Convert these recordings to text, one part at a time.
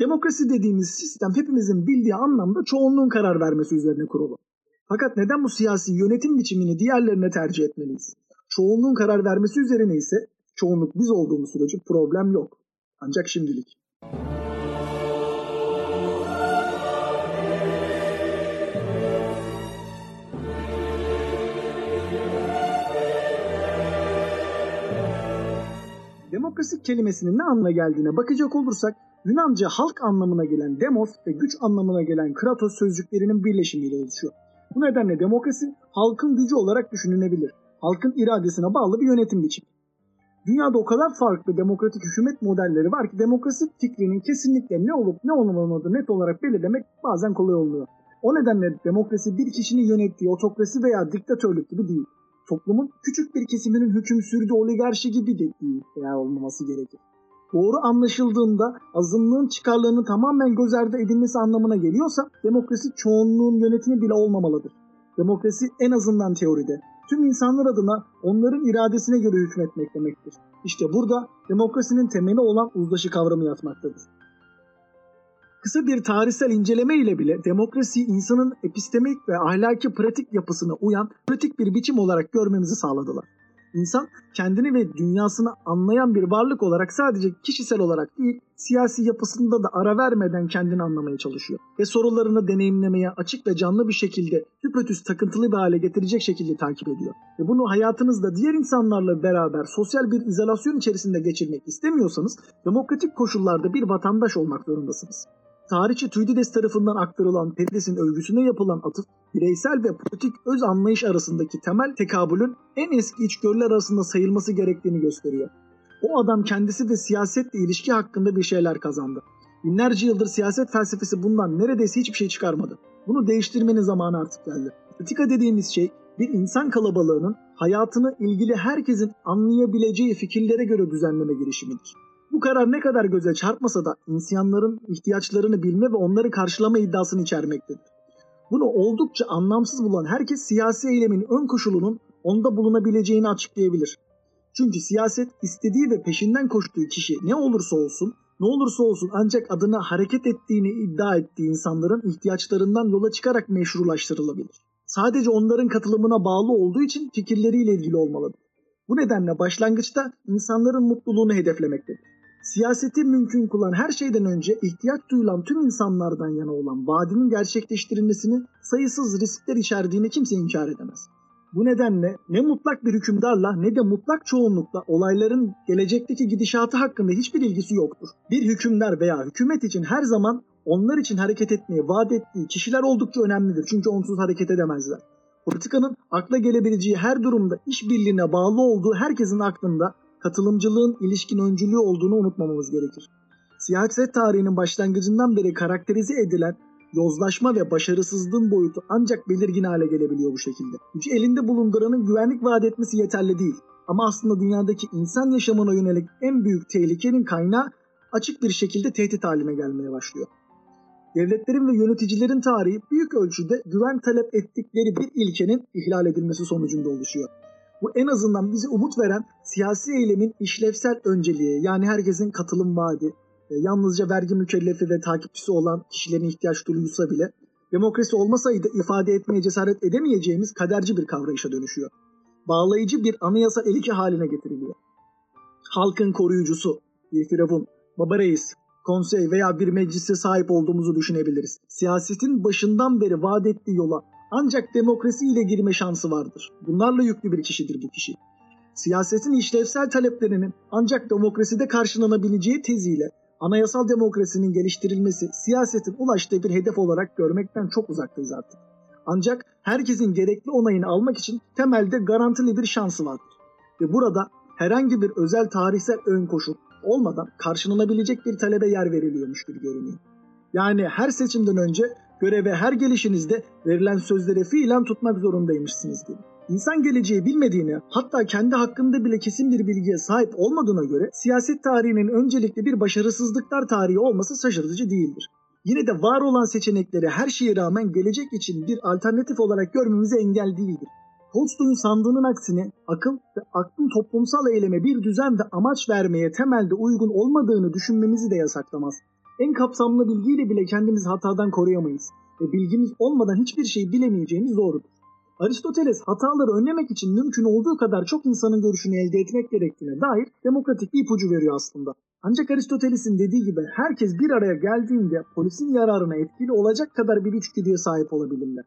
Demokrasi dediğimiz sistem hepimizin bildiği anlamda çoğunluğun karar vermesi üzerine kurulu. Fakat neden bu siyasi yönetim biçimini diğerlerine tercih etmeliyiz? Çoğunluğun karar vermesi üzerine ise çoğunluk biz olduğumuz sürece problem yok. Ancak şimdilik. Demokrasi kelimesinin ne anlamına geldiğine bakacak olursak Yunanca halk anlamına gelen demos ve güç anlamına gelen kratos sözcüklerinin birleşimiyle oluşuyor. Bu nedenle demokrasi halkın gücü olarak düşünülebilir. Halkın iradesine bağlı bir yönetim biçimi. Dünyada o kadar farklı demokratik hükümet modelleri var ki demokrasi fikrinin kesinlikle ne olup ne olmadığı net olarak belirlemek bazen kolay oluyor. O nedenle demokrasi bir kişinin yönettiği otokrasi veya diktatörlük gibi değil. Toplumun küçük bir kesiminin hüküm sürdüğü oligarşi gibi de değil veya olmaması gerekir. Doğru anlaşıldığında azınlığın çıkarlarının tamamen göz ardı edilmesi anlamına geliyorsa demokrasi çoğunluğun yönetimi bile olmamalıdır. Demokrasi en azından teoride tüm insanlar adına onların iradesine göre hükmetmek demektir. İşte burada demokrasinin temeli olan uzlaşı kavramı yatmaktadır. Kısa bir tarihsel inceleme ile bile demokrasi insanın epistemik ve ahlaki pratik yapısına uyan pratik bir biçim olarak görmemizi sağladılar. İnsan kendini ve dünyasını anlayan bir varlık olarak sadece kişisel olarak değil, siyasi yapısında da ara vermeden kendini anlamaya çalışıyor. Ve sorularını deneyimlemeye açık ve canlı bir şekilde hüpötüs takıntılı bir hale getirecek şekilde takip ediyor. Ve bunu hayatınızda diğer insanlarla beraber sosyal bir izolasyon içerisinde geçirmek istemiyorsanız demokratik koşullarda bir vatandaş olmak zorundasınız. Tarihçi Tuidides tarafından aktarılan Perides'in övgüsüne yapılan atıf, bireysel ve politik öz anlayış arasındaki temel tekabülün en eski içgörüler arasında sayılması gerektiğini gösteriyor. O adam kendisi de siyasetle ilişki hakkında bir şeyler kazandı. Binlerce yıldır siyaset felsefesi bundan neredeyse hiçbir şey çıkarmadı. Bunu değiştirmenin zamanı artık geldi. Politika dediğimiz şey bir insan kalabalığının hayatını ilgili herkesin anlayabileceği fikirlere göre düzenleme girişimidir. Bu karar ne kadar göze çarpmasa da insanların ihtiyaçlarını bilme ve onları karşılama iddiasını içermektedir. Bunu oldukça anlamsız bulan herkes siyasi eylemin ön koşulunun onda bulunabileceğini açıklayabilir. Çünkü siyaset istediği ve peşinden koştuğu kişi ne olursa olsun, ne olursa olsun ancak adına hareket ettiğini iddia ettiği insanların ihtiyaçlarından yola çıkarak meşrulaştırılabilir. Sadece onların katılımına bağlı olduğu için fikirleriyle ilgili olmalıdır. Bu nedenle başlangıçta insanların mutluluğunu hedeflemektedir. Siyaseti mümkün kılan her şeyden önce ihtiyaç duyulan tüm insanlardan yana olan vaadinin gerçekleştirilmesini sayısız riskler içerdiğini kimse inkar edemez. Bu nedenle ne mutlak bir hükümdarla ne de mutlak çoğunlukla olayların gelecekteki gidişatı hakkında hiçbir ilgisi yoktur. Bir hükümdar veya hükümet için her zaman onlar için hareket etmeyi vaat ettiği kişiler oldukça önemlidir. Çünkü onsuz hareket edemezler. Politikanın akla gelebileceği her durumda işbirliğine bağlı olduğu herkesin aklında katılımcılığın ilişkin öncülüğü olduğunu unutmamamız gerekir. Siyaset tarihinin başlangıcından beri karakterize edilen yozlaşma ve başarısızlığın boyutu ancak belirgin hale gelebiliyor bu şekilde. Gücü elinde bulunduranın güvenlik vaat etmesi yeterli değil. Ama aslında dünyadaki insan yaşamına yönelik en büyük tehlikenin kaynağı açık bir şekilde tehdit haline gelmeye başlıyor. Devletlerin ve yöneticilerin tarihi büyük ölçüde güven talep ettikleri bir ilkenin ihlal edilmesi sonucunda oluşuyor. Bu en azından bize umut veren siyasi eylemin işlevsel önceliği yani herkesin katılım vaadi, e, yalnızca vergi mükellefi ve takipçisi olan kişilerin ihtiyaç duyulsa bile demokrasi olmasaydı ifade etmeye cesaret edemeyeceğimiz kaderci bir kavrayışa dönüşüyor. Bağlayıcı bir anayasa ilke haline getiriliyor. Halkın koruyucusu, bir firavun, baba reis, konsey veya bir meclise sahip olduğumuzu düşünebiliriz. Siyasetin başından beri vaat ettiği yola ancak demokrasi ile girme şansı vardır. Bunlarla yüklü bir kişidir bu kişi. Siyasetin işlevsel taleplerinin ancak demokraside karşılanabileceği teziyle anayasal demokrasinin geliştirilmesi siyasetin ulaştığı bir hedef olarak görmekten çok uzaktayız artık. Ancak herkesin gerekli onayını almak için temelde garantili bir şansı vardır. Ve burada herhangi bir özel tarihsel ön koşul olmadan karşılanabilecek bir talebe yer veriliyormuş gibi görünüyor. Yani her seçimden önce göreve her gelişinizde verilen sözleri fiilen tutmak zorundaymışsınız gibi. İnsan geleceği bilmediğini, hatta kendi hakkında bile kesin bir bilgiye sahip olmadığına göre siyaset tarihinin öncelikle bir başarısızlıklar tarihi olması şaşırtıcı değildir. Yine de var olan seçenekleri her şeye rağmen gelecek için bir alternatif olarak görmemize engel değildir. Tolstoy'un sandığının aksine akıl ve aklın toplumsal eyleme bir düzen ve amaç vermeye temelde uygun olmadığını düşünmemizi de yasaklamaz. En kapsamlı bilgiyle bile kendimizi hatadan koruyamayız ve bilgimiz olmadan hiçbir şey bilemeyeceğimiz doğrudur. Aristoteles hataları önlemek için mümkün olduğu kadar çok insanın görüşünü elde etmek gerektiğine dair demokratik bir ipucu veriyor aslında. Ancak Aristoteles'in dediği gibi herkes bir araya geldiğinde polisin yararına etkili olacak kadar bir içgüdüye sahip olabilirler.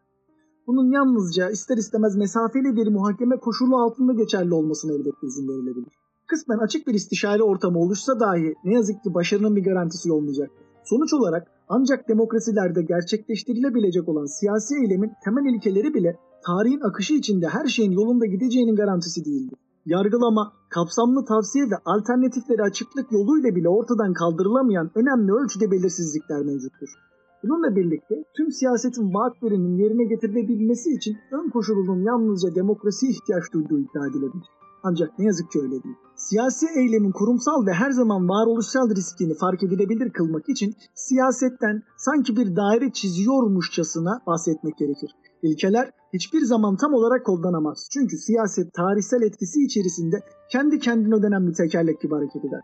Bunun yalnızca ister istemez mesafeli bir muhakeme koşulu altında geçerli olmasına elbette izin verilebilir. Kısmen açık bir istişare ortamı oluşsa dahi ne yazık ki başarının bir garantisi olmayacak. Sonuç olarak ancak demokrasilerde gerçekleştirilebilecek olan siyasi eylemin temel ilkeleri bile tarihin akışı içinde her şeyin yolunda gideceğinin garantisi değildir. Yargılama, kapsamlı tavsiye ve alternatifleri açıklık yoluyla bile ortadan kaldırılamayan önemli ölçüde belirsizlikler mevcuttur. Bununla birlikte tüm siyasetin vaatlerinin yerine getirilebilmesi için ön koşulunun yalnızca demokrasiye ihtiyaç duyduğu iddia edilebilir. Ancak ne yazık ki öyle değil. Siyasi eylemin kurumsal ve her zaman varoluşsal riskini fark edilebilir kılmak için siyasetten sanki bir daire çiziyormuşçasına bahsetmek gerekir. İlkeler hiçbir zaman tam olarak kodlanamaz. Çünkü siyaset tarihsel etkisi içerisinde kendi kendine ödenen bir tekerlek gibi hareket eder.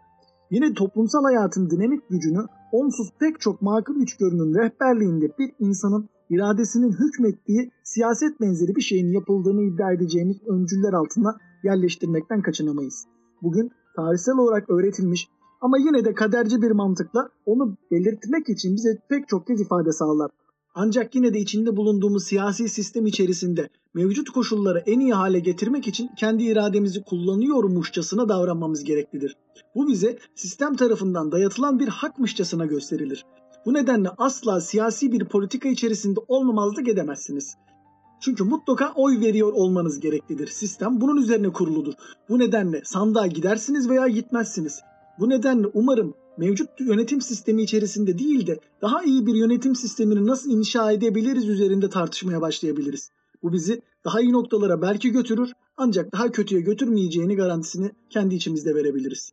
Yine toplumsal hayatın dinamik gücünü onsuz pek çok makul içgörünün rehberliğinde bir insanın iradesinin hükmettiği siyaset benzeri bir şeyin yapıldığını iddia edeceğimiz öncüller altına yerleştirmekten kaçınamayız. Bugün tarihsel olarak öğretilmiş ama yine de kaderci bir mantıkla onu belirtmek için bize pek çok kez ifade sağlar. Ancak yine de içinde bulunduğumuz siyasi sistem içerisinde mevcut koşulları en iyi hale getirmek için kendi irademizi kullanıyormuşçasına davranmamız gereklidir. Bu bize sistem tarafından dayatılan bir hakmışçasına gösterilir. Bu nedenle asla siyasi bir politika içerisinde olmamazlık edemezsiniz. Çünkü mutlaka oy veriyor olmanız gereklidir. Sistem bunun üzerine kuruludur. Bu nedenle sandığa gidersiniz veya gitmezsiniz. Bu nedenle umarım mevcut yönetim sistemi içerisinde değil de daha iyi bir yönetim sistemini nasıl inşa edebiliriz üzerinde tartışmaya başlayabiliriz. Bu bizi daha iyi noktalara belki götürür ancak daha kötüye götürmeyeceğini garantisini kendi içimizde verebiliriz.